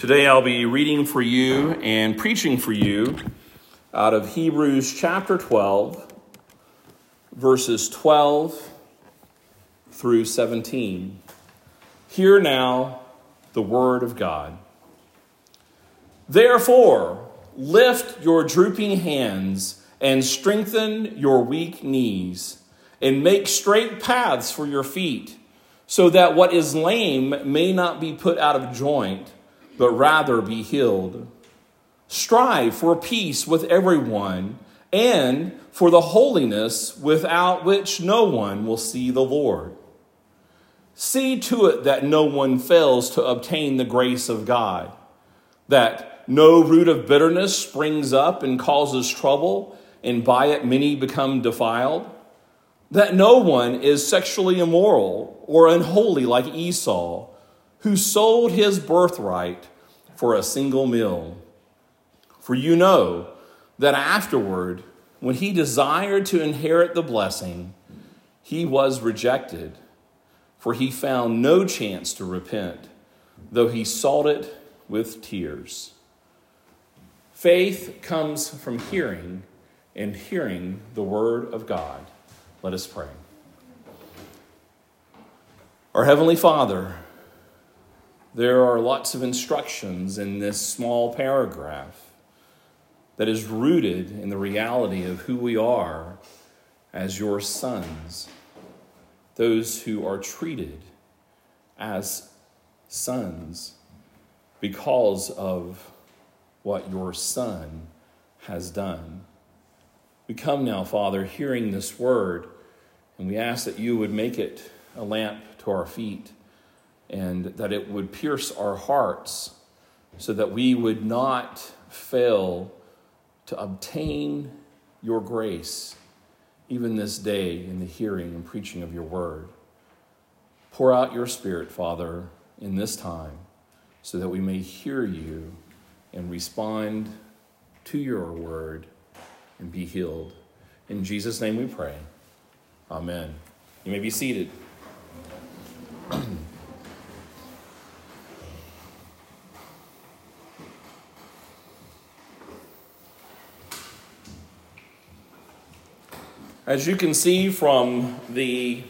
Today I'll be reading for you and preaching for you out of Hebrews chapter 12, verses 12 through 17. Hear now the word of God. Therefore, lift your drooping hands and strengthen your weak knees, and make straight paths for your feet, so that what is lame may not be put out of joint but rather be healed. Strive for peace with everyone and for the holiness without which no one will see the Lord. See to it that no one fails to obtain the grace of God, that no root of bitterness springs up and causes trouble, and by it many become defiled, that no one is sexually immoral or unholy like Esau who sold his birthright for a single meal. For you know that afterward, when he desired to inherit the blessing, he was rejected, for he found no chance to repent, though he sought it with tears. Faith comes from hearing, and hearing the word of God. Let us pray. Our Heavenly Father, there are lots of instructions in this small paragraph that is rooted in the reality of who we are as your sons, those who are treated as sons because of what your son has done. We come now, Father, hearing this word, and we ask that you would make it a lamp to our feet and that it would pierce our hearts so that we would not fail to obtain your grace even this day in the hearing and preaching of your word. Pour out your spirit, Father, in this time so that we may hear you and respond to your word and be healed. In Jesus' name we pray. Amen. You may be seated. As you can see from the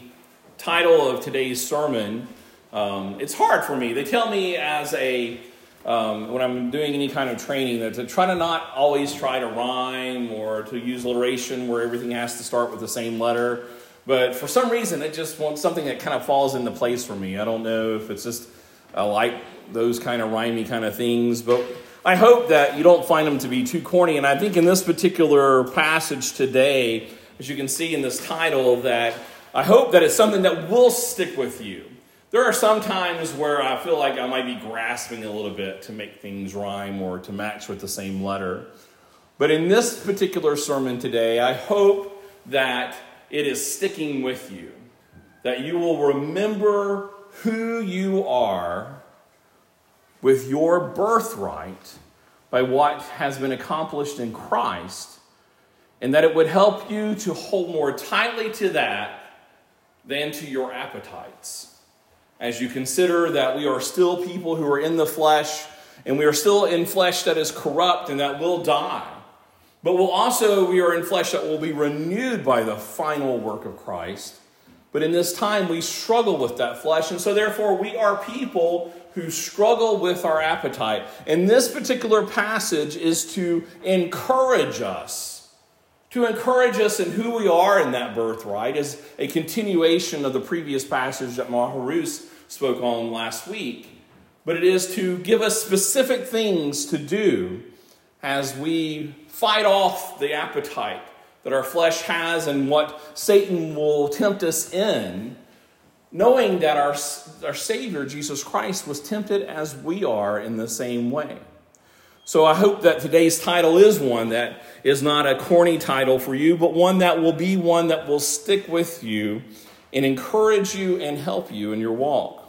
title of today's sermon, um, it's hard for me. They tell me as a um, when I'm doing any kind of training that to try to not always try to rhyme or to use alliteration where everything has to start with the same letter. But for some reason, it just wants something that kind of falls into place for me. I don't know if it's just I like those kind of rhymey kind of things, but I hope that you don't find them to be too corny. And I think in this particular passage today, as you can see in this title, that I hope that it's something that will stick with you. There are some times where I feel like I might be grasping a little bit to make things rhyme or to match with the same letter. But in this particular sermon today, I hope that it is sticking with you, that you will remember who you are with your birthright by what has been accomplished in Christ and that it would help you to hold more tightly to that than to your appetites. As you consider that we are still people who are in the flesh, and we are still in flesh that is corrupt and that will die. But we'll also, we are in flesh that will be renewed by the final work of Christ. But in this time, we struggle with that flesh, and so therefore, we are people who struggle with our appetite. And this particular passage is to encourage us to encourage us in who we are in that birthright is a continuation of the previous passage that Maharus spoke on last week. But it is to give us specific things to do as we fight off the appetite that our flesh has and what Satan will tempt us in, knowing that our, our Savior, Jesus Christ, was tempted as we are in the same way. So I hope that today's title is one that is not a corny title for you, but one that will be one that will stick with you and encourage you and help you in your walk.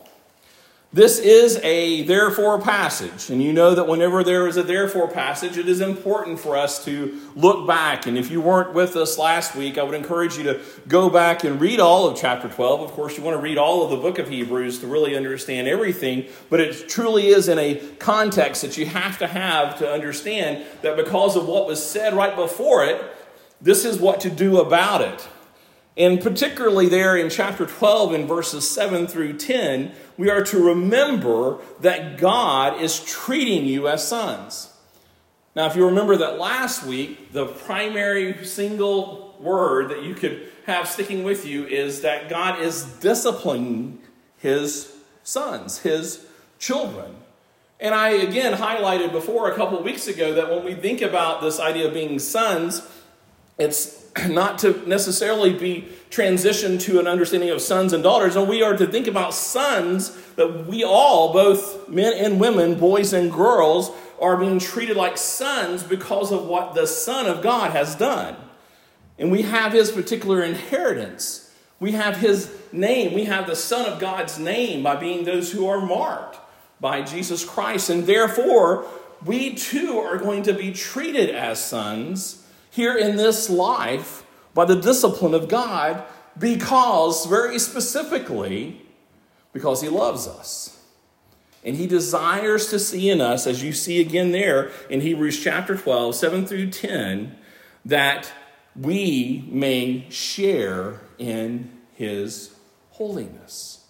This is a therefore passage, and you know that whenever there is a therefore passage, it is important for us to look back. And if you weren't with us last week, I would encourage you to go back and read all of chapter 12. Of course, you want to read all of the book of Hebrews to really understand everything, but it truly is in a context that you have to have to understand that because of what was said right before it, this is what to do about it. And particularly there in chapter 12, in verses 7 through 10, we are to remember that God is treating you as sons. Now, if you remember that last week, the primary single word that you could have sticking with you is that God is disciplining his sons, his children. And I again highlighted before a couple weeks ago that when we think about this idea of being sons, it's not to necessarily be transitioned to an understanding of sons and daughters. And we are to think about sons that we all, both men and women, boys and girls, are being treated like sons because of what the Son of God has done. And we have his particular inheritance. We have his name. We have the Son of God's name by being those who are marked by Jesus Christ. And therefore, we too are going to be treated as sons here in this life by the discipline of God because, very specifically, because He loves us. And He desires to see in us, as you see again there in Hebrews chapter 12, 7 through 10, that we may share in His holiness.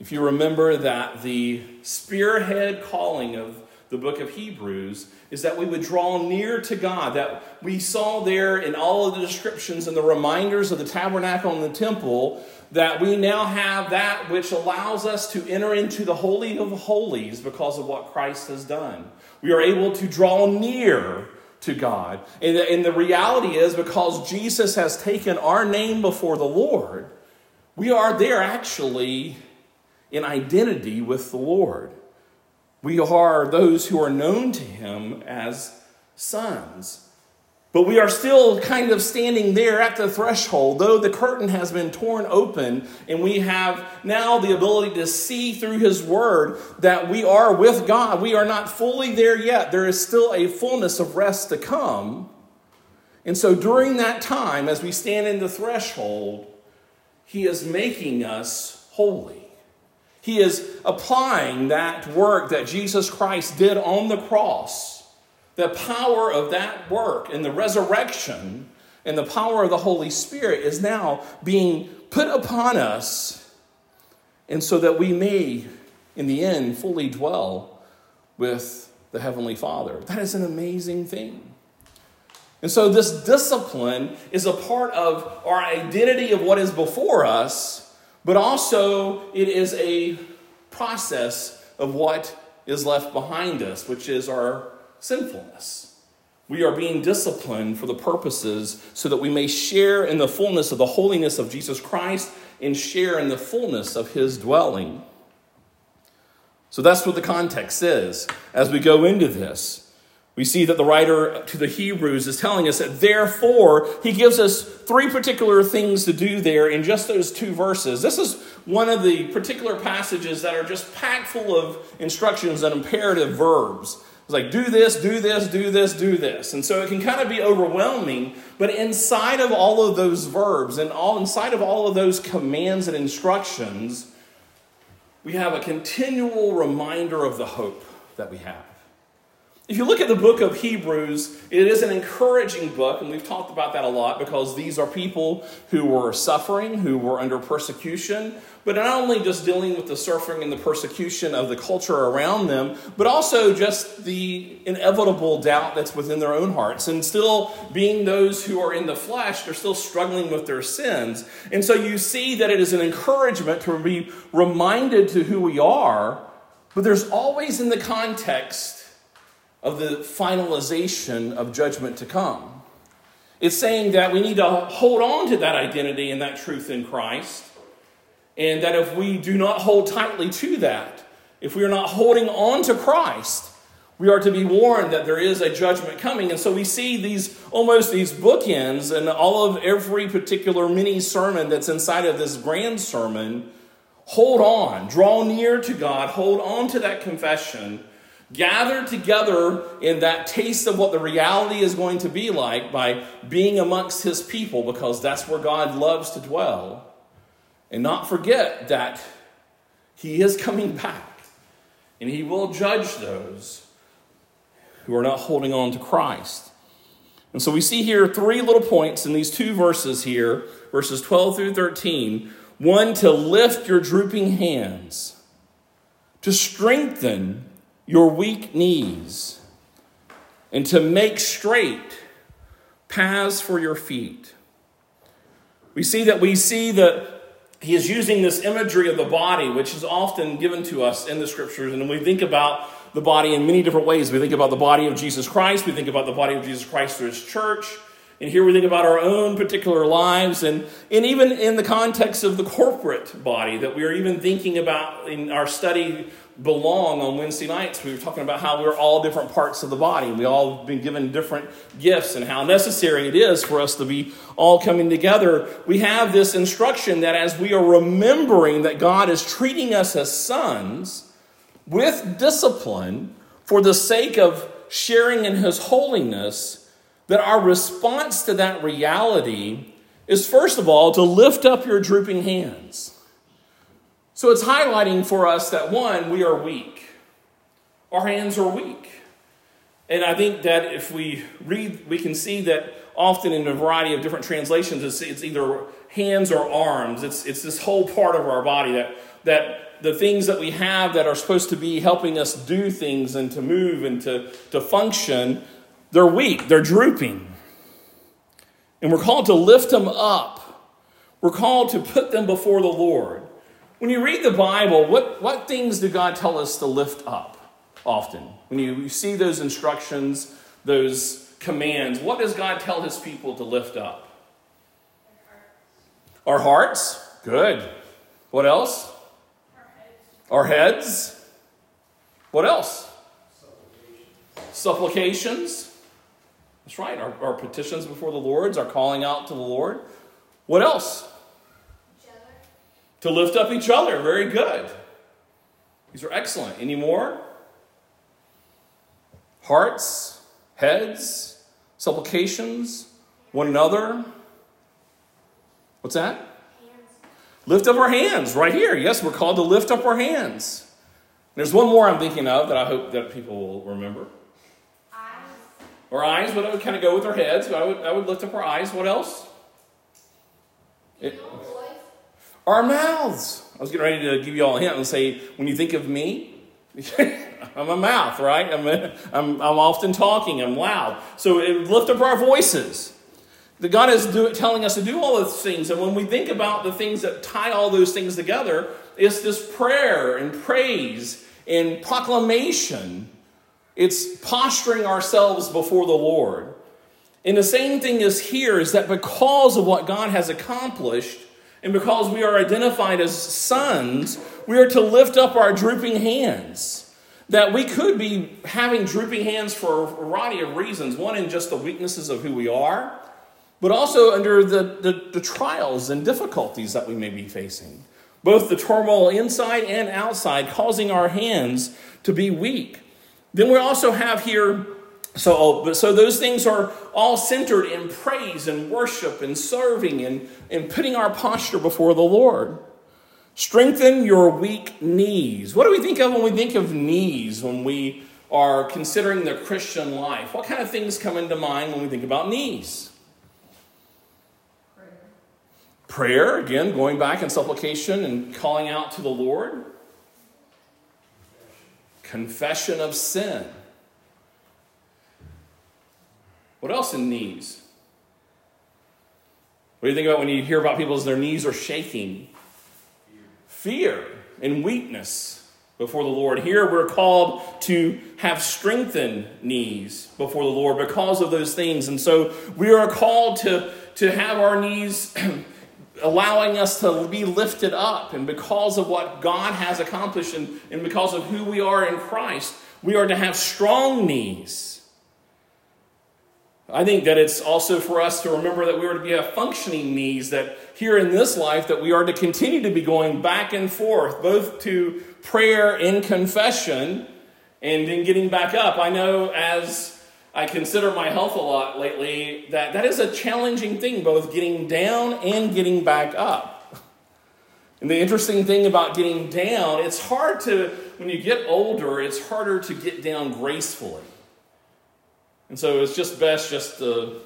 If you remember that the spearhead calling of the book of Hebrews is that we would draw near to God. That we saw there in all of the descriptions and the reminders of the tabernacle and the temple that we now have that which allows us to enter into the Holy of Holies because of what Christ has done. We are able to draw near to God. And the, and the reality is because Jesus has taken our name before the Lord, we are there actually in identity with the Lord. We are those who are known to him as sons. But we are still kind of standing there at the threshold, though the curtain has been torn open, and we have now the ability to see through His Word that we are with God. We are not fully there yet. There is still a fullness of rest to come. And so during that time, as we stand in the threshold, He is making us holy. He is applying that work that Jesus Christ did on the cross, the power of that work and the resurrection and the power of the Holy Spirit is now being put upon us, and so that we may, in the end, fully dwell with the Heavenly Father. That is an amazing thing. And so, this discipline is a part of our identity of what is before us but also it is a process of what is left behind us, which is our sinfulness. We are being disciplined for the purposes so that we may share in the fullness of the holiness of Jesus Christ and share in the fullness of his dwelling. So that's what the context is as we go into this. We see that the writer to the Hebrews is telling us that therefore he gives us three particular things to do there in just those two verses. This is one of the particular passages that are just packed full of instructions and imperative verbs. It's like, do this, do this, do this, do this. And so it can kind of be overwhelming, but inside of all of those verbs and all inside of all of those commands and instructions, we have a continual reminder of the hope that we have. If you look at the book of Hebrews, it is an encouraging book, and we've talked about that a lot because these are people who were suffering, who were under persecution, but not only just dealing with the suffering and the persecution of the culture around them, but also just the inevitable doubt that's within their own hearts. And still being those who are in the flesh, they're still struggling with their sins. And so you see that it is an encouragement to be reminded to who we are, but there's always in the context of the finalization of judgment to come. It's saying that we need to hold on to that identity and that truth in Christ, and that if we do not hold tightly to that, if we are not holding on to Christ, we are to be warned that there is a judgment coming. And so we see these almost these bookends and all of every particular mini sermon that's inside of this grand sermon hold on, draw near to God, hold on to that confession, gather together in that taste of what the reality is going to be like by being amongst His people, because that's where God loves to dwell, and not forget that He is coming back and He will judge those who are not holding on to Christ. And so we see here three little points in these two verses here, verses 12 through 13. One, to lift your drooping hands, to strengthen your weak knees, and to make straight paths for your feet. We see that we see that he is using this imagery of the body, which is often given to us in the scriptures. And we think about the body in many different ways. We think about the body of Jesus Christ, we think about the body of Jesus Christ through his church. And here we think about our own particular lives, and, and even in the context of the corporate body that we are even thinking about in our study belong on Wednesday nights. We were talking about how we're all different parts of the body. We all have been given different gifts and how necessary it is for us to be all coming together. We have this instruction that as we are remembering that God is treating us as sons, with discipline for the sake of sharing in His holiness, that our response to that reality is first of all to lift up your drooping hands. So it's highlighting for us that one, we are weak. Our hands are weak. And I think that if we read, we can see that often in a variety of different translations, it's, it's either hands or arms. It's, it's this whole part of our body that, that the things that we have that are supposed to be helping us do things and to move and to, to function, they're weak, they're drooping. And we're called to lift them up. We're called to put them before the Lord. When you read the Bible, what, what things do God tell us to lift up often? When you, you see those instructions, those commands, what does God tell his people to lift up? Our hearts. Good. What else? Our heads. What else? Supplications. That's right. Our, our, petitions before the Lord's, our calling out to the Lord. What else? To lift up each other. Very good. These are excellent. Any more? Hearts, heads, supplications, one another. What's that? Hands. Lift up our hands right here. Yes, we're called to lift up our hands. There's one more I'm thinking of that I hope that people will remember. Our eyes, would kind of go with our heads. I would, I would lift up our eyes. What else? It, our mouths. I was getting ready to give you all a hint and say, when you think of me, I'm a mouth, right? I'm, a, I'm, I'm often talking, I'm loud. So it, lift up our voices. That God is do, telling us to do all those things. And when we think about the things that tie all those things together, it's this prayer and praise and proclamation. It's posturing ourselves before the Lord. And the same thing is here is that because of what God has accomplished, and because we are identified as sons, we are to lift up our drooping hands. That we could be having drooping hands for a variety of reasons. One, in just the weaknesses of who we are, but also under the, the, the, trials and difficulties that we may be facing. Both the turmoil inside and outside causing our hands to be weak. Then we also have here, so, oh, so those things are all centered in praise and worship and serving and, and putting our posture before the Lord. Strengthen your weak knees. What do we think of when we think of knees when we are considering the Christian life? What kind of things come into mind when we think about knees? Prayer, Prayer, again, going back in supplication and calling out to the Lord. Confession of sin. What else in knees? What do you think about when you hear about people as their knees are shaking? Fear and weakness before the Lord. Here we're called to have strengthened knees before the Lord because of those things. And so we are called to, to have our knees allowing us to be lifted up. And because of what God has accomplished and, and because of who we are in Christ, we are to have strong knees. I think that it's also for us to remember that we are to be a functioning knees, that here in this life, that we are to continue to be going back and forth, both to prayer and confession, and then getting back up. I know as I consider my health a lot lately that that is a challenging thing, both getting down and getting back up. And the interesting thing about getting down, it's hard to, when you get older, it's harder to get down gracefully. And so it's just best just to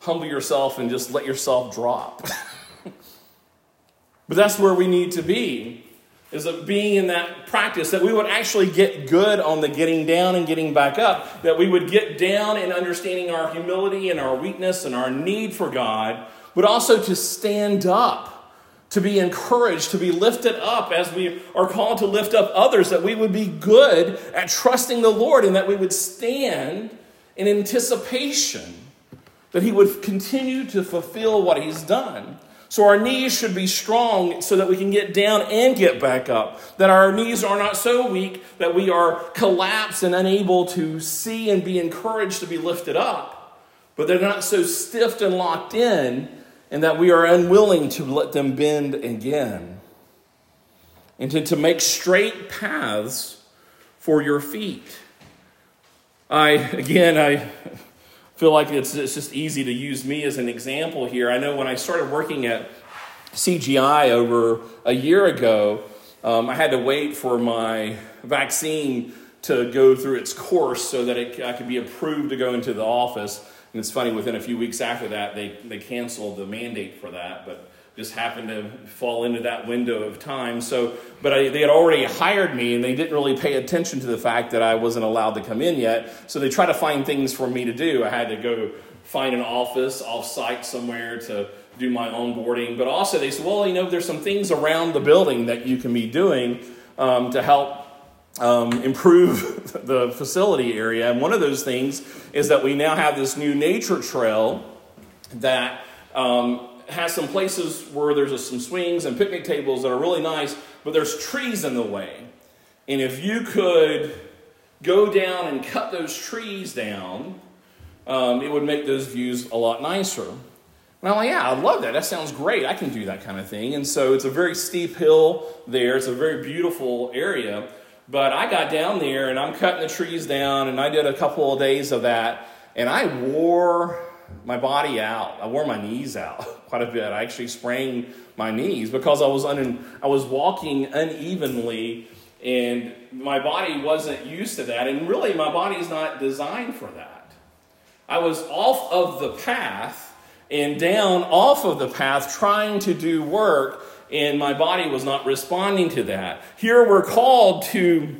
humble yourself and just let yourself drop. but that's where we need to be is of being in that practice that we would actually get good on the getting down and getting back up that we would get down in understanding our humility and our weakness and our need for god but also to stand up to be encouraged to be lifted up as we are called to lift up others that we would be good at trusting the lord and that we would stand in anticipation that he would continue to fulfill what he's done. So our knees should be strong so that we can get down and get back up. That our knees are not so weak that we are collapsed and unable to see and be encouraged to be lifted up. But they're not so stiff and locked in and that we are unwilling to let them bend again. And to, to make straight paths for your feet. I, again, I feel like it's, it's just easy to use me as an example here. I know when I started working at CGI over a year ago, um, I had to wait for my vaccine to go through its course so that it, I could be approved to go into the office. And it's funny, within a few weeks after that, they, they canceled the mandate for that. But just happened to fall into that window of time. So, but I, they had already hired me, and they didn't really pay attention to the fact that I wasn't allowed to come in yet. So they tried to find things for me to do. I had to go find an office off-site somewhere to do my onboarding. But also, they said, well, you know, there's some things around the building that you can be doing um, to help um, improve the facility area. And one of those things is that we now have this new nature trail that um, has some places where there's some swings and picnic tables that are really nice, but there's trees in the way. And if you could go down and cut those trees down, um, it would make those views a lot nicer. And I'm like, yeah, I love that. That sounds great. I can do that kind of thing. And so it's a very steep hill there. It's a very beautiful area. But I got down there and I'm cutting the trees down, and I did a couple of days of that. And I wore my body out. I wore my knees out quite a bit. I actually sprained my knees because I was un- I was walking unevenly and my body wasn't used to that and really my body is not designed for that. I was off of the path and down off of the path trying to do work and my body was not responding to that. Here we're called to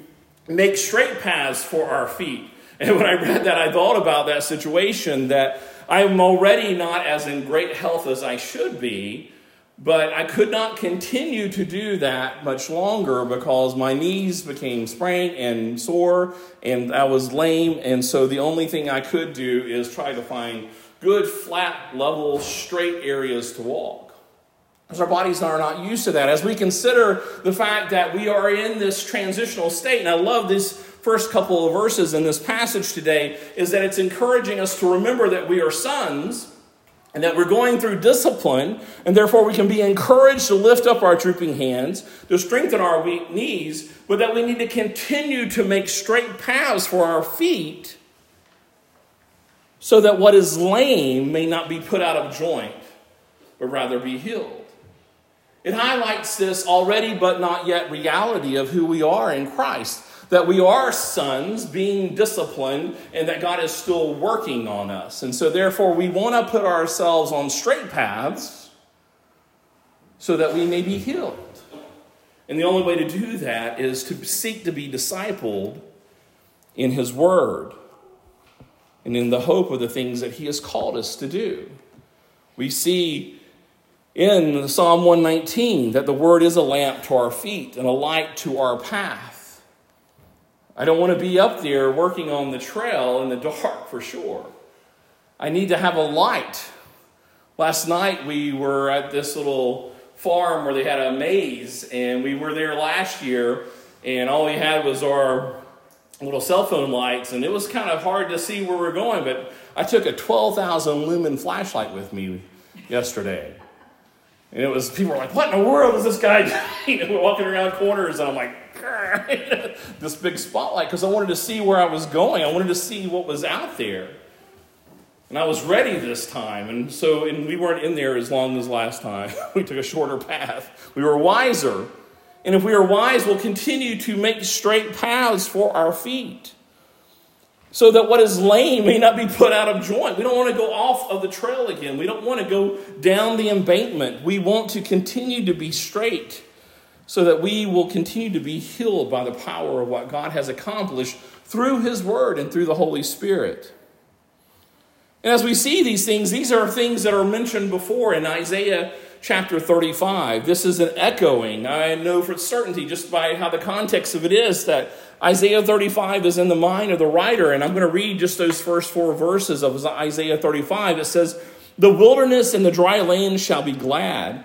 make straight paths for our feet. And when I read that, I thought about that situation that I'm already not as in great health as I should be, but I could not continue to do that much longer because my knees became sprained and sore and I was lame. And so the only thing I could do is try to find good, flat, level, straight areas to walk. Because our bodies are not used to that. As we consider the fact that we are in this transitional state, and I love this first couple of verses in this passage today is that it's encouraging us to remember that we are sons and that we're going through discipline, and therefore we can be encouraged to lift up our drooping hands, to strengthen our weak knees, but that we need to continue to make straight paths for our feet so that what is lame may not be put out of joint, but rather be healed. It highlights this already but not yet reality of who we are in Christ that we are sons being disciplined and that God is still working on us. And so, therefore, we want to put ourselves on straight paths so that we may be healed. And the only way to do that is to seek to be discipled in His Word and in the hope of the things that He has called us to do. We see in Psalm 119 that the Word is a lamp to our feet and a light to our path. I don't want to be up there working on the trail in the dark for sure. I need to have a light. Last night we were at this little farm where they had a maze, and we were there last year, and all we had was our little cell phone lights, and it was kind of hard to see where we're going. But I took a 12,000 lumen flashlight with me yesterday. And it was, people were like, what in the world is this guy doing? And we're walking around corners, and I'm like, this big spotlight, because I wanted to see where I was going. I wanted to see what was out there. And I was ready this time. And so, and we weren't in there as long as last time. we took a shorter path. We were wiser. And if we are wise, we'll continue to make straight paths for our feet so that what is lame may not be put out of joint. We don't want to go off of the trail again. We don't want to go down the embankment. We want to continue to be straight so that we will continue to be healed by the power of what God has accomplished through His Word and through the Holy Spirit. And as we see these things, these are things that are mentioned before in Isaiah chapter 35. This is an echoing. I know for certainty, just by how the context of it is, that Isaiah 35 is in the mind of the writer. And I'm going to read just those first four verses of Isaiah 35. It says, The wilderness and the dry land shall be glad.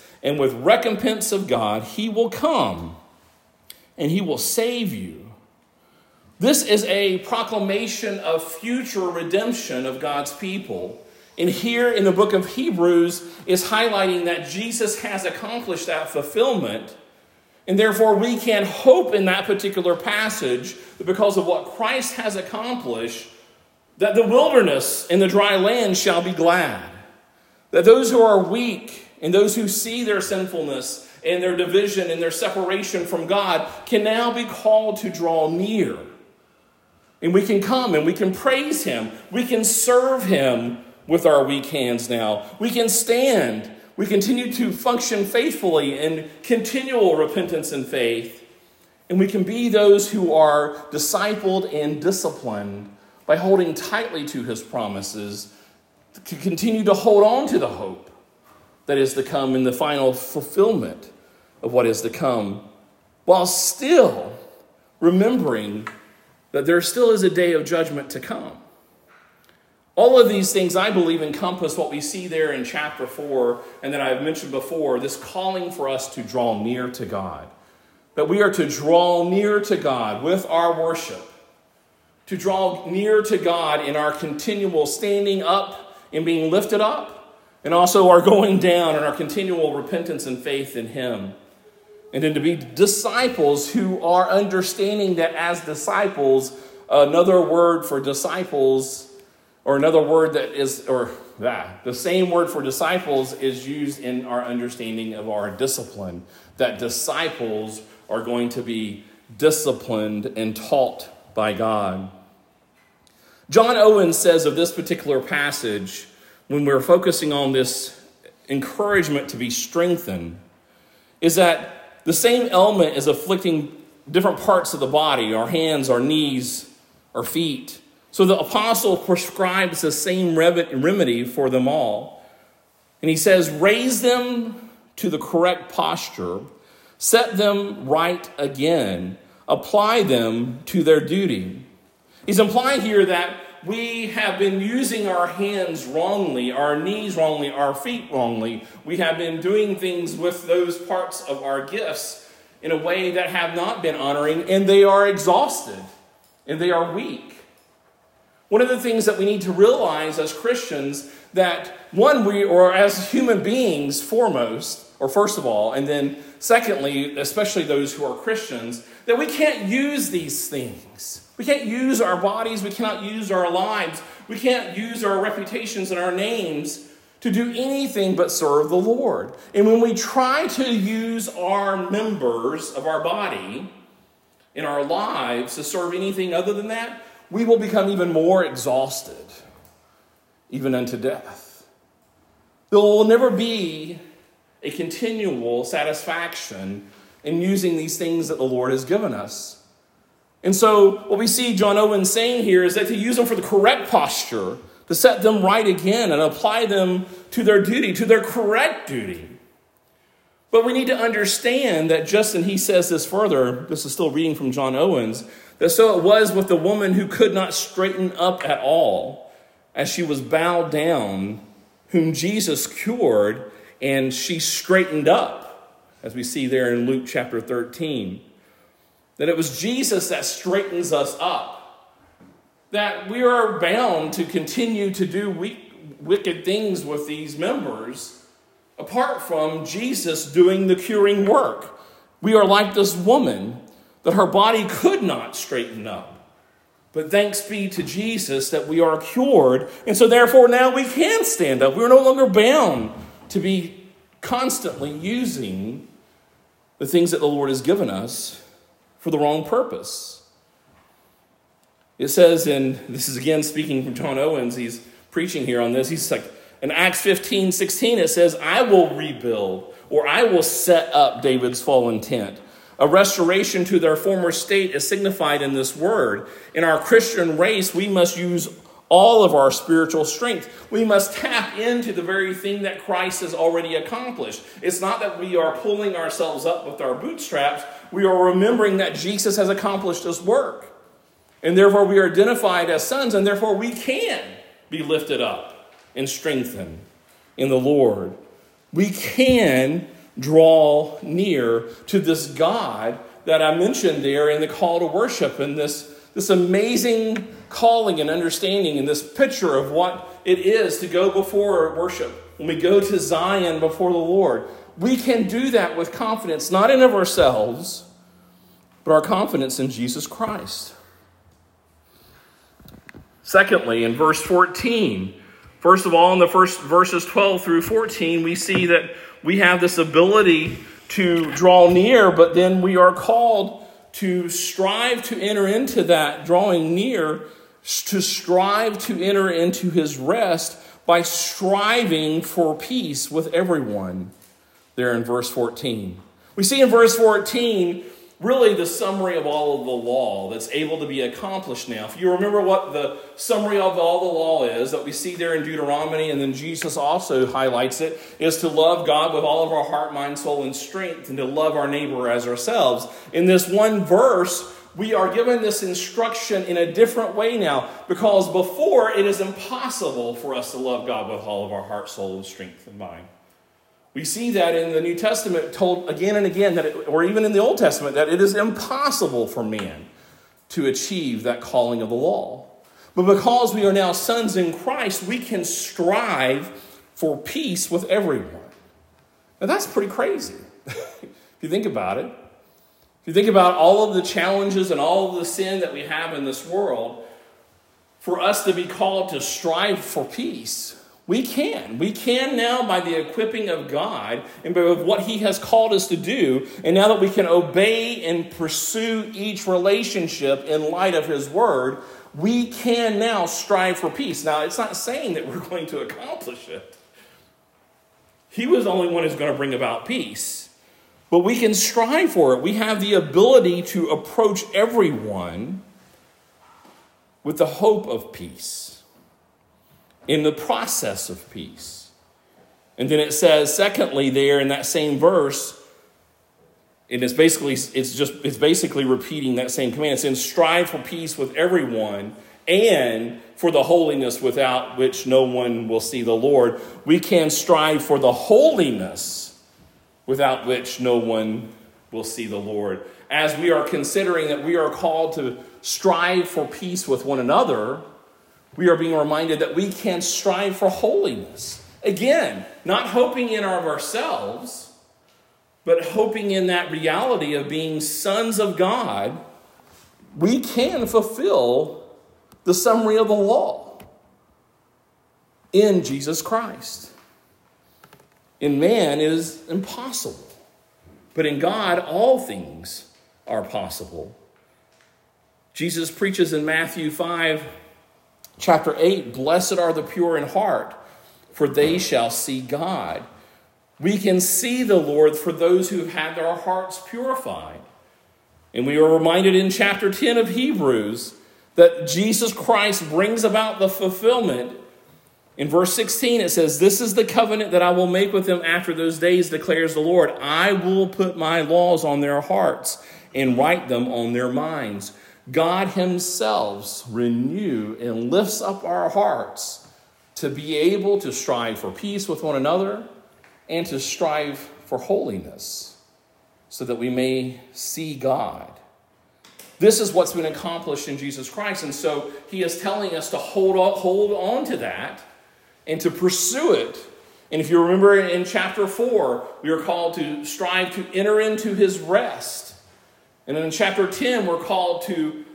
and with recompense of God, he will come and he will save you. This is a proclamation of future redemption of God's people. And here in the book of Hebrews is highlighting that Jesus has accomplished that fulfillment. And therefore, we can hope in that particular passage that because of what Christ has accomplished, that the wilderness and the dry land shall be glad. That those who are weak and those who see their sinfulness and their division and their separation from God can now be called to draw near and we can come and we can praise Him. We can serve Him with our weak hands now. We can stand. We continue to function faithfully in continual repentance and faith. And we can be those who are discipled and disciplined by holding tightly to His promises to continue to hold on to the hope that is to come in the final fulfillment of what is to come, while still remembering that there still is a day of judgment to come. All of these things, I believe, encompass what we see there in chapter 4, and that I've mentioned before this calling for us to draw near to God. That we are to draw near to God with our worship, to draw near to God in our continual standing up and being lifted up, and also our going down and our continual repentance and faith in Him and then to be disciples who are understanding that as disciples, another word for disciples, or another word that is, or that, the same word for disciples is used in our understanding of our discipline. That disciples are going to be disciplined and taught by God. John Owen says of this particular passage, when we're focusing on this encouragement to be strengthened, is that the same ailment is afflicting different parts of the body our hands, our knees, our feet. So the apostle prescribes the same remedy for them all. And he says, raise them to the correct posture, set them right again, apply them to their duty. He's implying here that we have been using our hands wrongly, our knees wrongly, our feet wrongly. We have been doing things with those parts of our gifts in a way that have not been honoring, and they are exhausted and they are weak. One of the things that we need to realize as Christians that one, we, or as human beings, foremost, or first of all, and then secondly, especially those who are Christians, that we can't use these things. We can't use our bodies, we cannot use our lives, we can't use our reputations and our names to do anything but serve the Lord. And when we try to use our members of our body in our lives to serve anything other than that, we will become even more exhausted, even unto death. There will never be a continual satisfaction in using these things that the Lord has given us. And so, what we see John Owen saying here is that to use them for the correct posture, to set them right again and apply them to their duty, to their correct duty. But we need to understand that just, and he says this further, this is still reading from John Owens, that so it was with the woman who could not straighten up at all, as she was bowed down, whom Jesus cured, and she straightened up, as we see there in Luke chapter 13. That it was Jesus that straightens us up. That we are bound to continue to do wicked things with these members apart from Jesus doing the curing work. We are like this woman that her body could not straighten up. But thanks be to Jesus that we are cured. And so, therefore, now we can stand up. We're no longer bound to be constantly using the things that the Lord has given us for the wrong purpose. It says, and this is again speaking from John Owens, he's preaching here on this. He's like, in Acts 15, 16, it says, I will rebuild or I will set up David's fallen tent. A restoration to their former state is signified in this word. In our Christian race, we must use all of our spiritual strength. We must tap into the very thing that Christ has already accomplished. It's not that we are pulling ourselves up with our bootstraps, we are remembering that Jesus has accomplished this work. And therefore, we are identified as sons, and therefore, we can be lifted up and strengthen in the Lord. We can draw near to this God that I mentioned there in the call to worship and this, this amazing calling and understanding and this picture of what it is to go before worship. When we go to Zion before the Lord, we can do that with confidence, not in of ourselves, but our confidence in Jesus Christ. Secondly, in verse 14, First of all, in the first verses 12 through 14, we see that we have this ability to draw near, but then we are called to strive to enter into that drawing near, to strive to enter into his rest by striving for peace with everyone. There in verse 14. We see in verse 14 really the summary of all of the law that's able to be accomplished now. If you remember what the summary of all the law is that we see there in Deuteronomy, and then Jesus also highlights it, is to love God with all of our heart, mind, soul, and strength, and to love our neighbor as ourselves. In this one verse, we are given this instruction in a different way now because before it is impossible for us to love God with all of our heart, soul, and strength and mind. We see that in the New Testament told again and again that, it, or even in the Old Testament, that it is impossible for man to achieve that calling of the law. But because we are now sons in Christ, we can strive for peace with everyone. Now that's pretty crazy. if you think about it, if you think about all of the challenges and all of the sin that we have in this world, for us to be called to strive for peace, we can. We can now by the equipping of God and by what He has called us to do. And now that we can obey and pursue each relationship in light of His Word, we can now strive for peace. Now, it's not saying that we're going to accomplish it. He was the only one who's going to bring about peace. But we can strive for it. We have the ability to approach everyone with the hope of peace in the process of peace. And then it says, secondly, there in that same verse, and it's basically it's just it's basically repeating that same command. It's in strive for peace with everyone and for the holiness without which no one will see the Lord. We can strive for the holiness without which no one will see the Lord. As we are considering that we are called to strive for peace with one another, we are being reminded that we can strive for holiness. Again, not hoping in of ourselves, but hoping in that reality of being sons of God, we can fulfill the summary of the law in Jesus Christ. In man, is impossible, but in God, all things are possible. Jesus preaches in Matthew 5 Chapter 8 Blessed are the pure in heart, for they shall see God. We can see the Lord for those who have had their hearts purified. And we are reminded in chapter 10 of Hebrews that Jesus Christ brings about the fulfillment. In verse 16, it says, This is the covenant that I will make with them after those days, declares the Lord. I will put my laws on their hearts and write them on their minds. God Himself renew and lifts up our hearts to be able to strive for peace with one another and to strive for holiness so that we may see God. This is what's been accomplished in Jesus Christ. And so he is telling us to hold on, hold on to that and to pursue it. And if you remember in chapter 4, we are called to strive to enter into his rest. And in chapter 10, we're called to,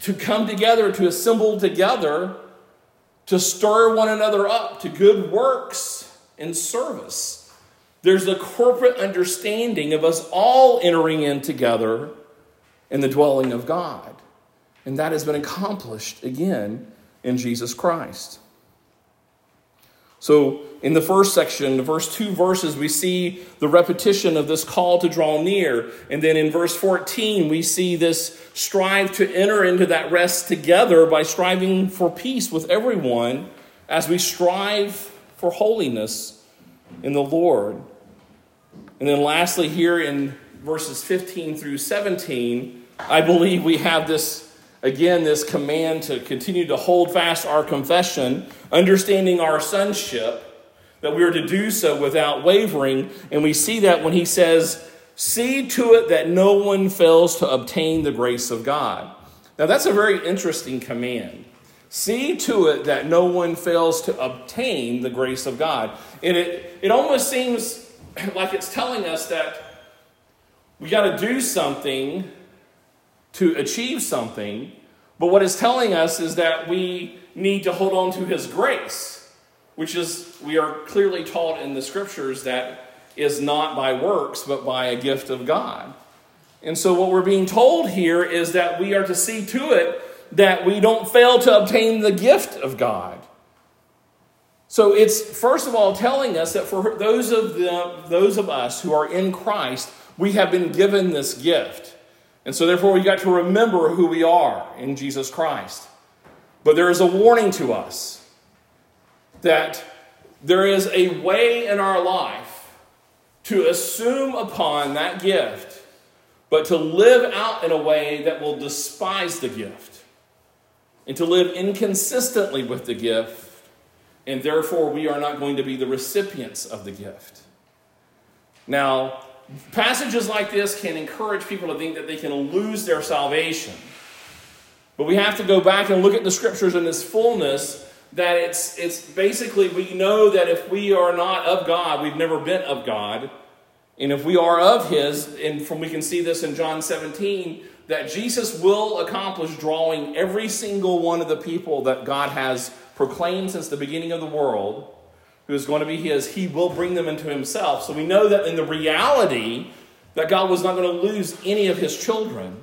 to come together, to assemble together, to stir one another up to good works and service. There's a corporate understanding of us all entering in together in the dwelling of God. And that has been accomplished again in Jesus Christ. So, in the first section, the first two verses, we see the repetition of this call to draw near. And then in verse 14, we see this strive to enter into that rest together by striving for peace with everyone as we strive for holiness in the Lord. And then lastly, here in verses 15 through 17, I believe we have this, again, this command to continue to hold fast our confession, understanding our sonship, that we are to do so without wavering. And we see that when he says, See to it that no one fails to obtain the grace of God. Now, that's a very interesting command. See to it that no one fails to obtain the grace of God. And it, it almost seems like it's telling us that we got to do something to achieve something, but what it's telling us is that we need to hold on to His grace, which is, we are clearly taught in the scriptures that is not by works, but by a gift of God. And so, what we're being told here is that we are to see to it that we don't fail to obtain the gift of God. So it's first of all telling us that for those of, the, those of us who are in Christ, we have been given this gift. And so therefore we got to remember who we are in Jesus Christ. But there is a warning to us that there is a way in our life to assume upon that gift, but to live out in a way that will despise the gift and to live inconsistently with the gift and therefore we are not going to be the recipients of the gift. Now, passages like this can encourage people to think that they can lose their salvation. But we have to go back and look at the scriptures in its fullness that it's, it's basically we know that if we are not of God, we've never been of God. And if we are of His, and from we can see this in John 17, that Jesus will accomplish drawing every single one of the people that God has proclaimed since the beginning of the world, who is going to be his, he will bring them into himself. So we know that in the reality, that God was not going to lose any of his children.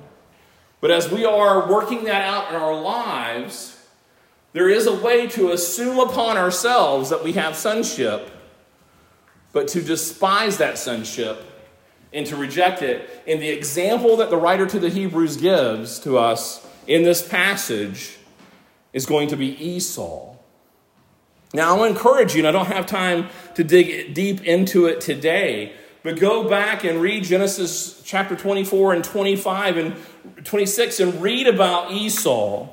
But as we are working that out in our lives, there is a way to assume upon ourselves that we have sonship, but to despise that sonship and to reject it. And the example that the writer to the Hebrews gives to us in this passage is going to be Esau. Now, I'll encourage you, and I don't have time to dig deep into it today, but go back and read Genesis chapter 24 and 25 and 26 and read about Esau.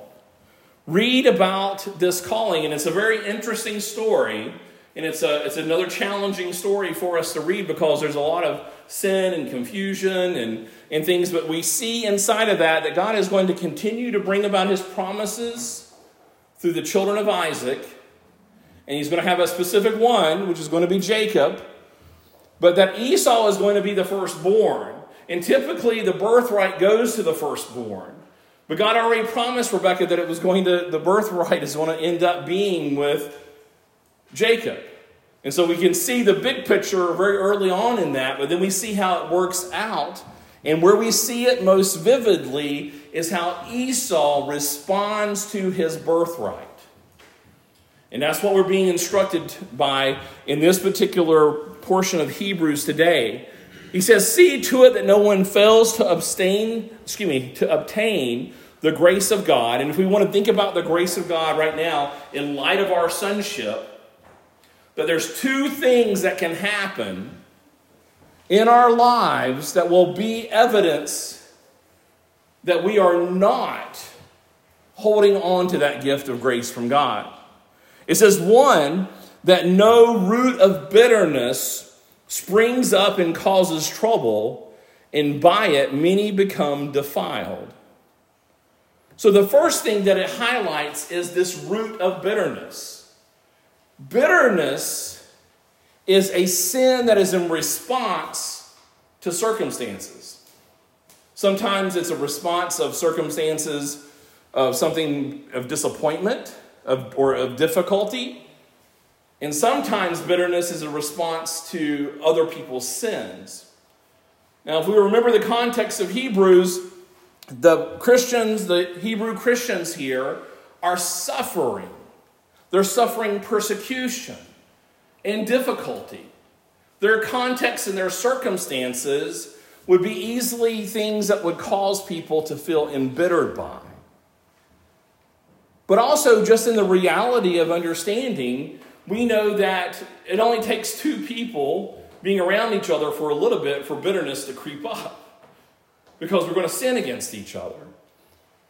Read about this calling, and it's a very interesting story. And it's, a, it's another challenging story for us to read because there's a lot of sin and confusion and, and things. But we see inside of that that God is going to continue to bring about his promises through the children of Isaac, and he's going to have a specific one, which is going to be Jacob, but that Esau is going to be the firstborn. And typically, the birthright goes to the firstborn. But God already promised Rebekah that it was going to, the birthright is going to end up being with Jacob. And so we can see the big picture very early on in that, but then we see how it works out. And where we see it most vividly is how Esau responds to his birthright. And that's what we're being instructed by in this particular portion of Hebrews today. He says, See to it that no one fails to abstain, excuse me, to obtain the grace of God. And if we want to think about the grace of God right now in light of our sonship, that there's two things that can happen in our lives that will be evidence that we are not holding on to that gift of grace from God. It says, one, that no root of bitterness springs up and causes trouble, and by it many become defiled. So, the first thing that it highlights is this root of bitterness. Bitterness is a sin that is in response to circumstances. Sometimes it's a response of circumstances of something of disappointment of, or of difficulty. And sometimes bitterness is a response to other people's sins. Now, if we remember the context of Hebrews, the Christians, the Hebrew Christians here, are suffering. They're suffering persecution and difficulty. Their context and their circumstances would be easily things that would cause people to feel embittered by. But also, just in the reality of understanding, we know that it only takes two people being around each other for a little bit for bitterness to creep up because we're going to sin against each other.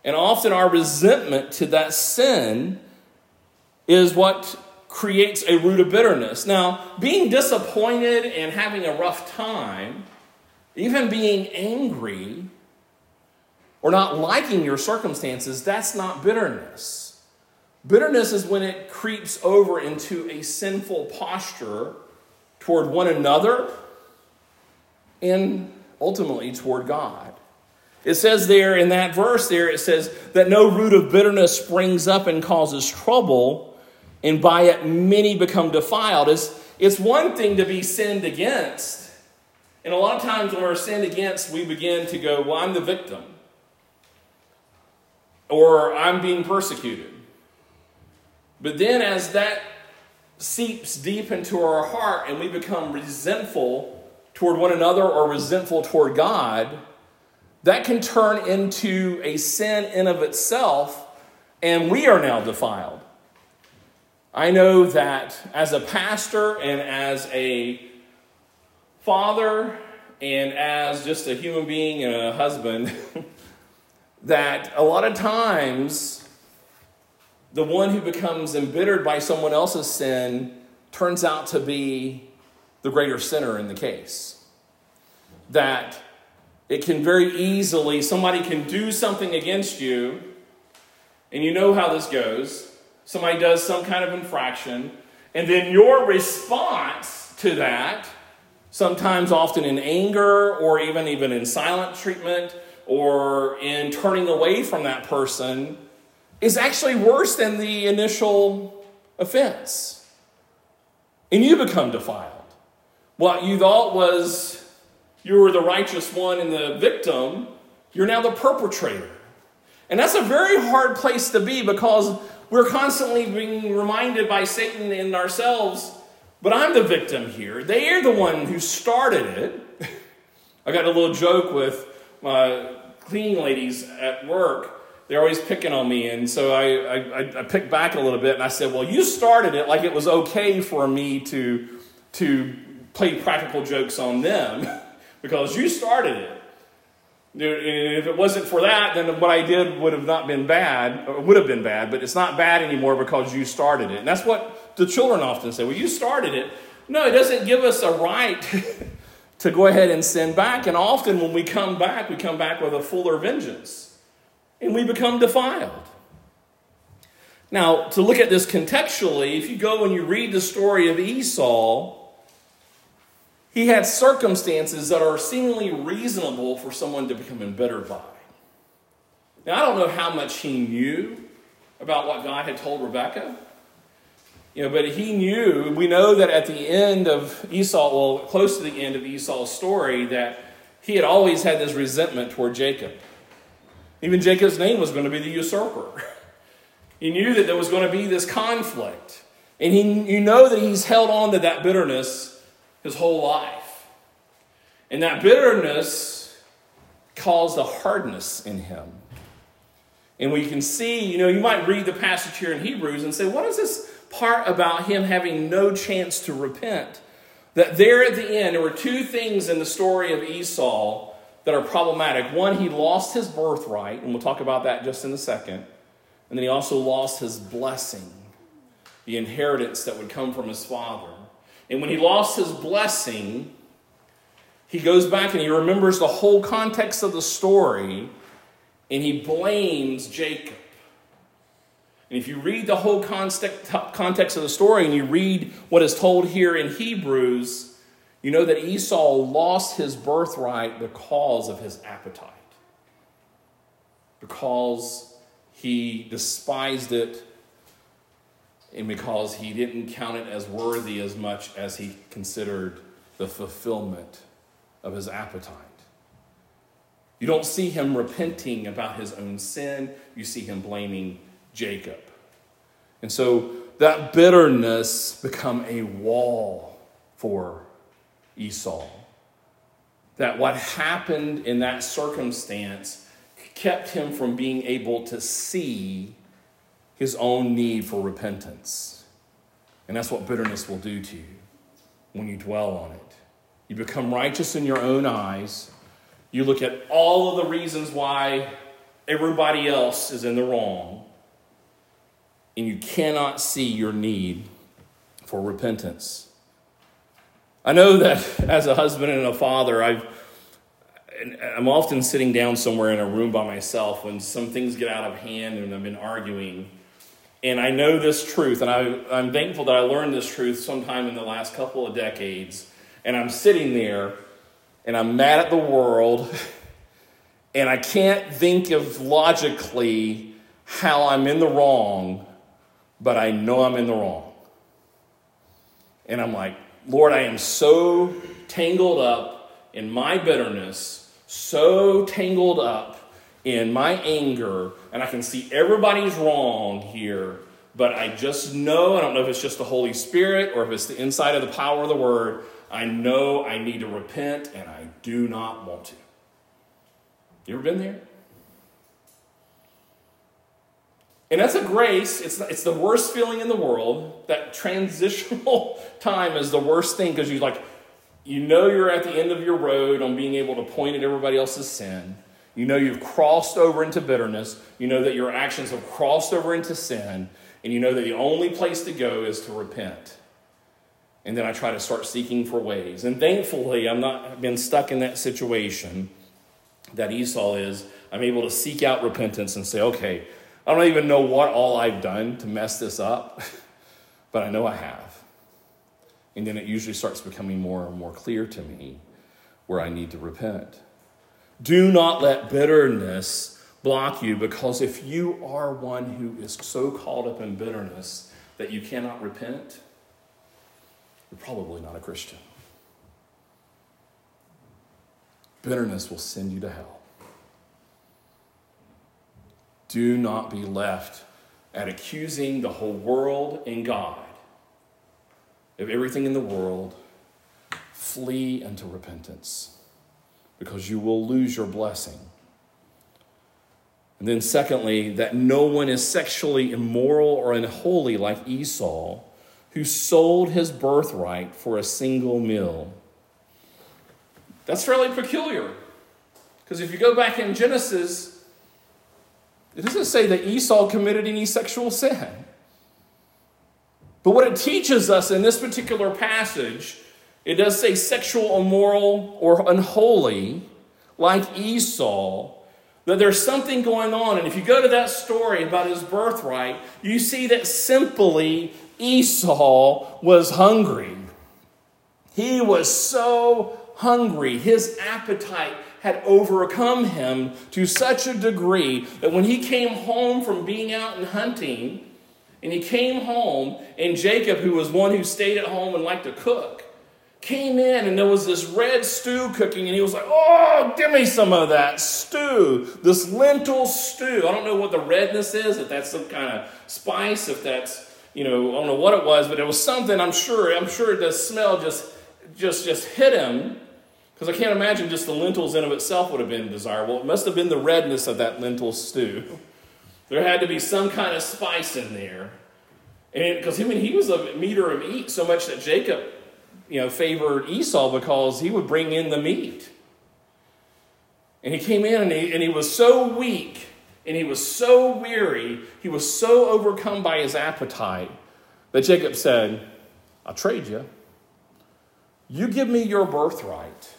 And often our resentment to that sin is what creates a root of bitterness. Now, being disappointed and having a rough time, even being angry or not liking your circumstances, that's not bitterness. Bitterness is when it creeps over into a sinful posture toward one another and ultimately toward God. It says there in that verse there, it says that no root of bitterness springs up and causes trouble, and by it many become defiled. It's, it's one thing to be sinned against. And a lot of times when we're sinned against, we begin to go, well, I'm the victim. Or I'm being persecuted. But then as that seeps deep into our heart and we become resentful toward one another or resentful toward God, that can turn into a sin in of itself, and we are now defiled. I know that as a pastor and as a father and as just a human being and a husband, that a lot of times the one who becomes embittered by someone else's sin turns out to be the greater sinner in the case. That it can very easily, somebody can do something against you, and you know how this goes. Somebody does some kind of infraction, and then your response to that, sometimes often in anger or even, even in silent treatment or in turning away from that person, is actually worse than the initial offense. And you become defiled. What you thought was you were the righteous one and the victim, you're now the perpetrator. And that's a very hard place to be because we're constantly being reminded by Satan and ourselves, but I'm the victim here. They are the one who started it. I got a little joke with my cleaning ladies at work. They're always picking on me, and so I, I, I picked back a little bit and I said, Well, you started it like it was okay for me to, to play practical jokes on them. because you started it. If it wasn't for that, then what I did would have not been bad, or would have been bad, but it's not bad anymore because you started it. And that's what the children often say. Well, you started it. No, it doesn't give us a right to go ahead and sin back. And often when we come back, we come back with a fuller vengeance. And we become defiled. Now, to look at this contextually, if you go and you read the story of Esau, he had circumstances that are seemingly reasonable for someone to become embittered by. Now, I don't know how much he knew about what God had told Rebekah. You know, but he knew, we know that at the end of Esau, well, close to the end of Esau's story, that he had always had this resentment toward Jacob. Even Jacob's name was going to be the usurper. He knew that there was going to be this conflict. And he, you know that he's held on to that bitterness his whole life. And that bitterness caused a hardness in him. And we can see, you know, you might read the passage here in Hebrews and say, what is this part about him having no chance to repent? That there at the end, there were two things in the story of Esau that are problematic. One, he lost his birthright, and we'll talk about that just in a second. And then he also lost his blessing, the inheritance that would come from his father. And when he lost his blessing, he goes back and he remembers the whole context of the story and he blames Jacob. And if you read the whole context of the story and you read what is told here in Hebrews, you know that Esau lost his birthright because of his appetite, because he despised it, and because he didn't count it as worthy as much as he considered the fulfillment of his appetite. You don't see him repenting about his own sin, you see him blaming Jacob. And so that bitterness become a wall for Esau. That what happened in that circumstance kept him from being able to see his own need for repentance. And that's what bitterness will do to you when you dwell on it. You become righteous in your own eyes. You look at all of the reasons why everybody else is in the wrong, and you cannot see your need for repentance. I know that as a husband and a father, I've I'm often sitting down somewhere in a room by myself when some things get out of hand and I've been arguing. And I know this truth, and I, I'm thankful that I learned this truth sometime in the last couple of decades. And I'm sitting there and I'm mad at the world, and I can't think of logically how I'm in the wrong, but I know I'm in the wrong. And I'm like, Lord, I am so tangled up in my bitterness, so tangled up in my anger, and I can see everybody's wrong here, but I just know, I don't know if it's just the Holy Spirit or if it's the inside of the power of the Word, I know I need to repent and I do not want to. You ever been there? And that's a grace. It's, it's the worst feeling in the world. That transitional time is the worst thing because you're like, you know you're at the end of your road on being able to point at everybody else's sin. You know you've crossed over into bitterness. You know that your actions have crossed over into sin. And you know that the only place to go is to repent. And then I try to start seeking for ways. And thankfully, I'm not been stuck in that situation that Esau is. I'm able to seek out repentance and say, okay, I don't even know what all I've done to mess this up, but I know I have. And then it usually starts becoming more and more clear to me where I need to repent. Do not let bitterness block you because if you are one who is so caught up in bitterness that you cannot repent, you're probably not a Christian. Bitterness will send you to hell. Do not be left at accusing the whole world and God of everything in the world. Flee unto repentance because you will lose your blessing. And then, secondly, that no one is sexually immoral or unholy like Esau who sold his birthright for a single meal. That's fairly peculiar. Because if you go back in Genesis, it doesn't say that Esau committed any sexual sin. But what it teaches us in this particular passage, it does say sexual, immoral, or unholy, like Esau, that there's something going on. And if you go to that story about his birthright, you see that simply Esau was hungry. He was so hungry. His appetite had overcome him to such a degree that when he came home from being out and hunting, and he came home, and Jacob, who was one who stayed at home and liked to cook, came in and there was this red stew cooking, and he was like, Oh, give me some of that stew, this lentil stew. I don't know what the redness is, if that's some kind of spice, if that's you know, I don't know what it was, but it was something I'm sure, I'm sure the smell just just just hit him. Because I can't imagine just the lentils in of itself would have been desirable. It must have been the redness of that lentil stew. There had to be some kind of spice in there. And because I mean, he was a meter of meat so much that Jacob, you know, favored Esau because he would bring in the meat. And he came in and he, and he was so weak and he was so weary, he was so overcome by his appetite that Jacob said, I'll trade you. You give me your birthright,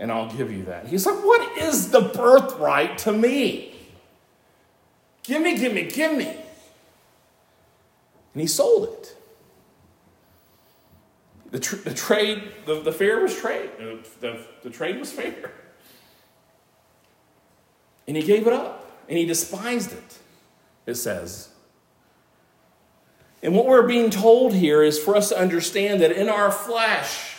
and I'll give you that. He's like, What is the birthright to me? Give me, give me, give me. And he sold it. The, tr- the trade, the, the fair was trade. The, the, the trade was fair. And he gave it up, and he despised it, it says. And what we're being told here is for us to understand that in our flesh,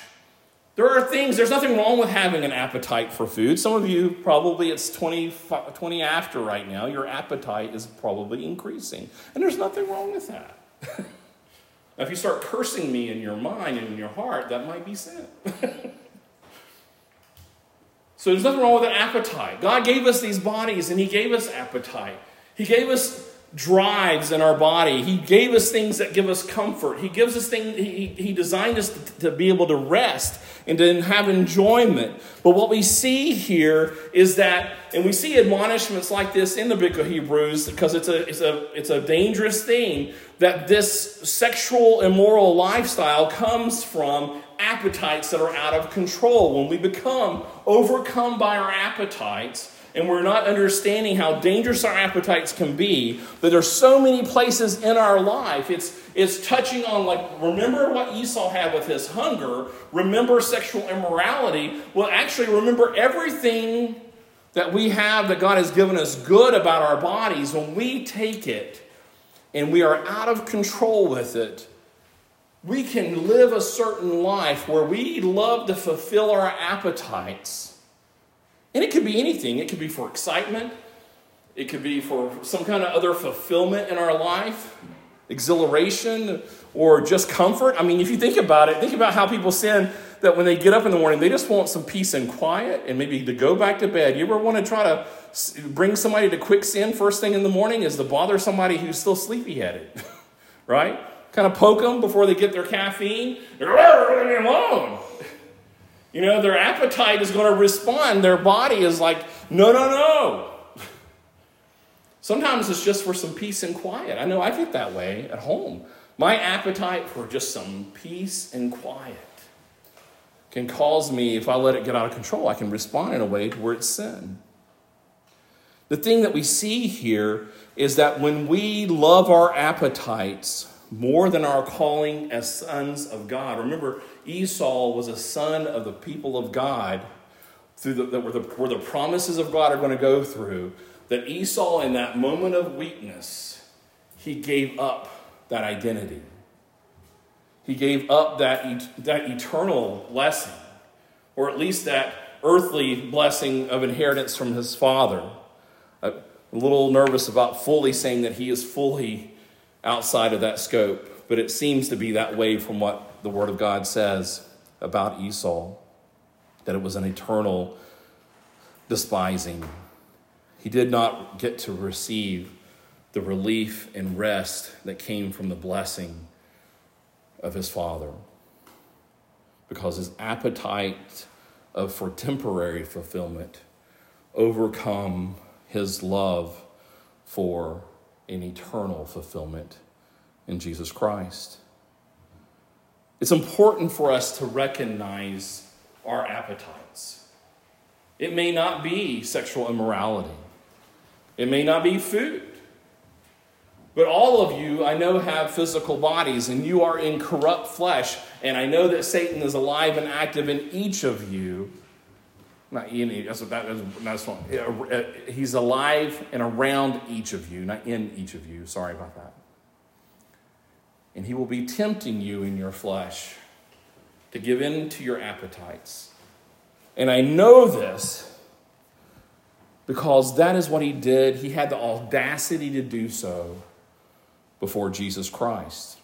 there are things, there's nothing wrong with having an appetite for food. Some of you, probably it's 20, 20 after right now, your appetite is probably increasing. And there's nothing wrong with that. now, if you start cursing me in your mind and in your heart, that might be sin. so there's nothing wrong with an appetite. God gave us these bodies and He gave us appetite. He gave us drives in our body. He gave us things that give us comfort. He gives us things, he, he designed us to, to be able to rest and to have enjoyment. But what we see here is that, and we see admonishments like this in the book of Hebrews because it's a, it's a, it's a dangerous thing that this sexual immoral lifestyle comes from appetites that are out of control. When we become overcome by our appetites, and we're not understanding how dangerous our appetites can be, that there's so many places in our life. It's, it's touching on, like, remember what Esau had with his hunger, remember sexual immorality. Well, actually, remember everything that we have that God has given us good about our bodies. When we take it and we are out of control with it, we can live a certain life where we love to fulfill our appetites and it could be anything. It could be for excitement, it could be for some kind of other fulfillment in our life, exhilaration, or just comfort. I mean, if you think about it, think about how people sin that when they get up in the morning, they just want some peace and quiet and maybe to go back to bed. You ever want to try to bring somebody to quick sin first thing in the morning is to bother somebody who's still sleepy headed, right? Kind of poke them before they get their caffeine. Leave me alone. You know, their appetite is going to respond. Their body is like, no, no, no. Sometimes it's just for some peace and quiet. I know I get that way at home. My appetite for just some peace and quiet can cause me, if I let it get out of control, I can respond in a way to where it's sin. The thing that we see here is that when we love our appetites more than our calling as sons of God, remember, Esau was a son of the people of God through the, where, the, where the promises of God are going to go through, that Esau, in that moment of weakness, he gave up that identity. He gave up that, that eternal blessing, or at least that earthly blessing of inheritance from his father. Uh, a little nervous about fully saying that he is fully outside of that scope, but it seems to be that way from what the Word of God says about Esau that it was an eternal despising. He did not get to receive the relief and rest that came from the blessing of his father because his appetite of, for temporary fulfillment overcome his love for an eternal fulfillment in Jesus Christ. It's important for us to recognize our appetites. It may not be sexual immorality, it may not be food. But all of you, I know, have physical bodies and you are in corrupt flesh. And I know that Satan is alive and active in each of you. Not in, that's, that, that's, that's, uh, uh, he's alive and around each of you, not in each of you. Sorry about that and he will be tempting you in your flesh to give in to your appetites. And I know this because that is what he did. He had the audacity to do so before Jesus Christ.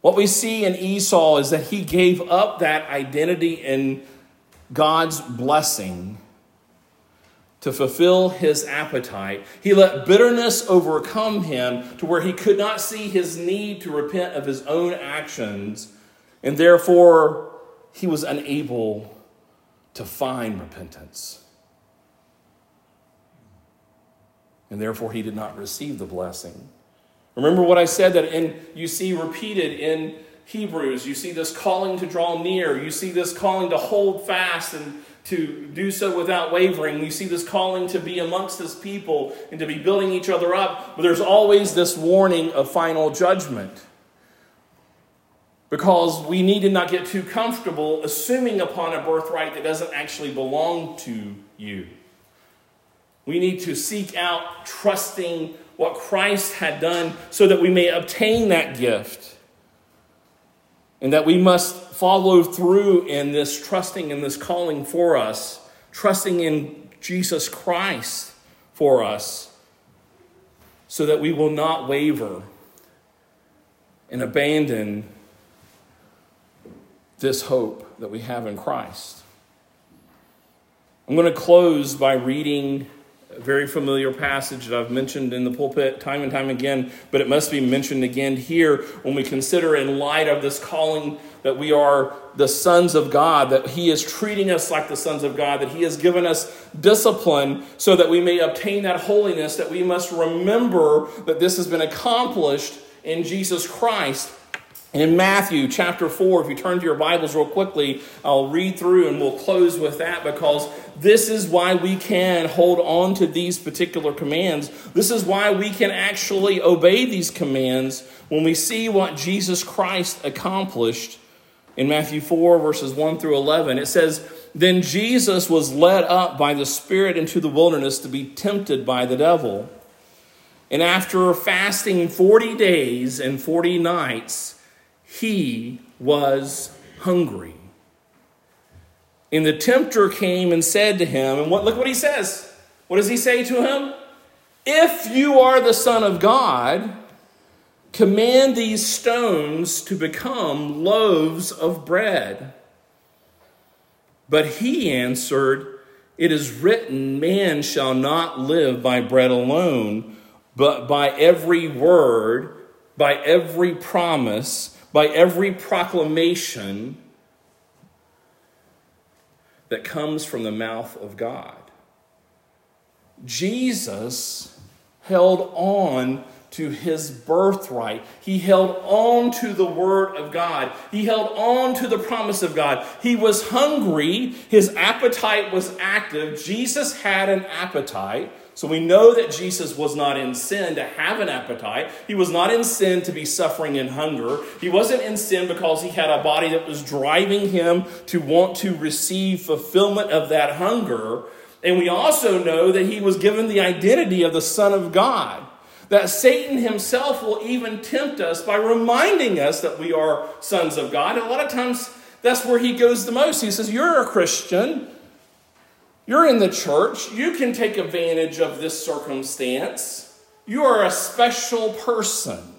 What we see in Esau is that he gave up that identity and God's blessing to fulfill his appetite. He let bitterness overcome him to where he could not see his need to repent of his own actions, and therefore he was unable to find repentance. And therefore he did not receive the blessing. Remember what I said that in you see repeated in Hebrews, you see this calling to draw near, you see this calling to hold fast and to do so without wavering. You see this calling to be amongst his people and to be building each other up, but there's always this warning of final judgment. Because we need to not get too comfortable assuming upon a birthright that doesn't actually belong to you. We need to seek out trusting what Christ had done so that we may obtain that gift. And that we must follow through in this trusting in this calling for us, trusting in Jesus Christ for us, so that we will not waver and abandon this hope that we have in Christ. I'm going to close by reading a very familiar passage that I've mentioned in the pulpit time and time again, but it must be mentioned again here when we consider, in light of this calling, that we are the sons of God, that He is treating us like the sons of God, that He has given us discipline so that we may obtain that holiness, that we must remember that this has been accomplished in Jesus Christ in Matthew chapter 4, if you turn to your Bibles real quickly, I'll read through and we'll close with that because this is why we can hold on to these particular commands. This is why we can actually obey these commands when we see what Jesus Christ accomplished in Matthew 4, verses 1 through 11. It says, Then Jesus was led up by the Spirit into the wilderness to be tempted by the devil. And after fasting 40 days and 40 nights, he was hungry. And the tempter came and said to him, and what, look what he says. What does he say to him? If you are the Son of God, command these stones to become loaves of bread. But he answered, It is written, Man shall not live by bread alone, but by every word, by every promise by every proclamation that comes from the mouth of God. Jesus held on to his birthright. He held on to the word of God. He held on to the promise of God. He was hungry. His appetite was active. Jesus had an appetite. So we know that Jesus was not in sin to have an appetite. He was not in sin to be suffering in hunger. He wasn't in sin because he had a body that was driving him to want to receive fulfillment of that hunger. And we also know that he was given the identity of the Son of God. That Satan himself will even tempt us by reminding us that we are sons of God. And a lot of times that's where he goes the most. He says, You're a Christian. You're in the church. You can take advantage of this circumstance. You are a special person.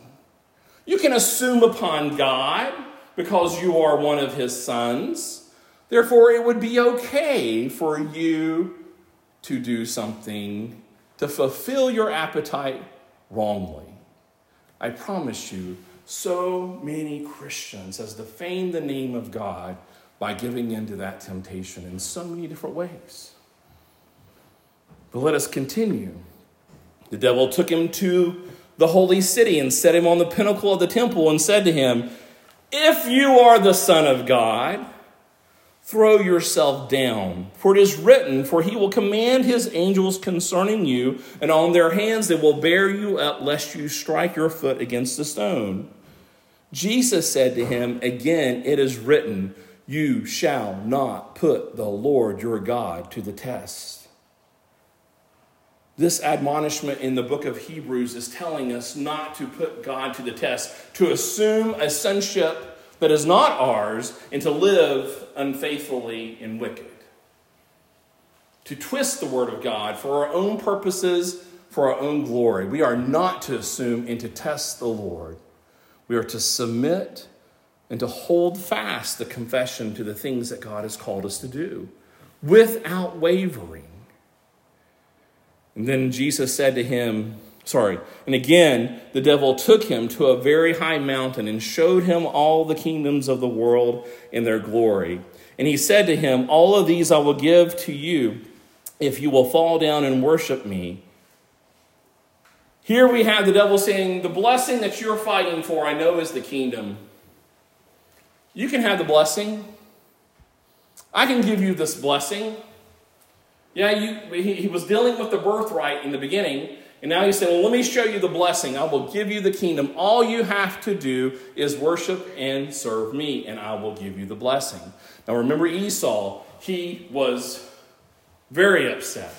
You can assume upon God because you are one of his sons. Therefore, it would be okay for you to do something to fulfill your appetite wrongly. I promise you, so many Christians has defamed the name of God by giving in to that temptation in so many different ways. But let us continue. The devil took him to the holy city and set him on the pinnacle of the temple and said to him, If you are the Son of God, throw yourself down. For it is written, For he will command his angels concerning you, and on their hands they will bear you up, lest you strike your foot against a stone. Jesus said to him, Again, it is written, You shall not put the Lord your God to the test. This admonishment in the book of Hebrews is telling us not to put God to the test, to assume a sonship that is not ours, and to live unfaithfully and wicked. To twist the word of God for our own purposes, for our own glory. We are not to assume and to test the Lord. We are to submit and to hold fast the confession to the things that God has called us to do. without wavering. And then Jesus said to him, Sorry. And again, the devil took him to a very high mountain and showed him all the kingdoms of the world in their glory. And he said to him, All of these I will give to you if you will fall down and worship me. Here we have the devil saying, The blessing that you're fighting for, I know, is the kingdom. You can have the blessing. I can give you this blessing. Yeah, you, he, he was dealing with the birthright in the beginning, and now he's saying, Well, let me show you the blessing. I will give you the kingdom. All you have to do is worship and serve me, and I will give you the blessing. Now, remember Esau, he was very upset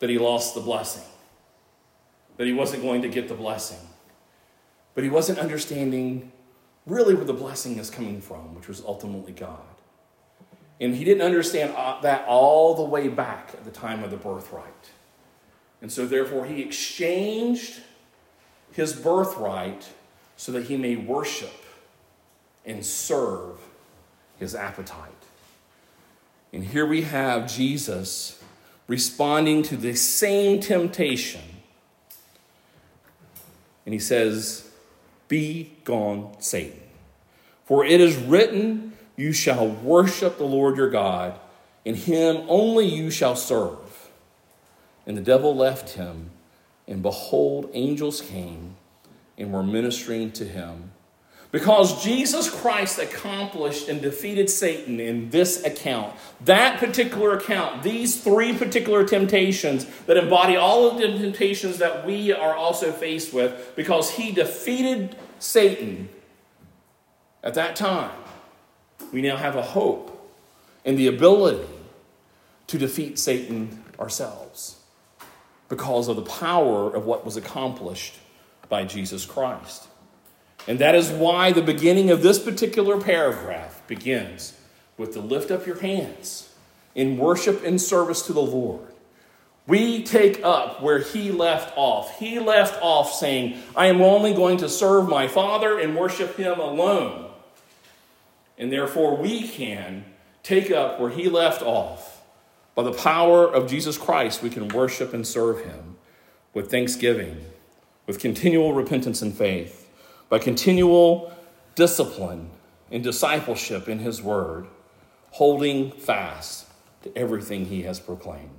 that he lost the blessing, that he wasn't going to get the blessing. But he wasn't understanding really where the blessing is coming from, which was ultimately God. And he didn't understand uh, that all the way back at the time of the birthright. And so, therefore, he exchanged his birthright so that he may worship and serve his appetite. And here we have Jesus responding to the same temptation. And he says, Be gone, Satan. For it is written, You shall worship the Lord your God, and him only you shall serve. And the devil left him, and behold, angels came and were ministering to him. Because Jesus Christ accomplished and defeated Satan in this account, that particular account, these three particular temptations that embody all of the temptations that we are also faced with, because he defeated Satan at that time, we now have a hope and the ability to defeat Satan ourselves because of the power of what was accomplished by Jesus Christ. And that is why the beginning of this particular paragraph begins with to lift up your hands in worship and service to the Lord. We take up where he left off. He left off saying, I am only going to serve my Father and worship him alone. And therefore, we can take up where he left off by the power of Jesus Christ, we can worship and serve him with thanksgiving, with continual repentance and faith, by continual discipline and discipleship in his word, holding fast to everything he has proclaimed.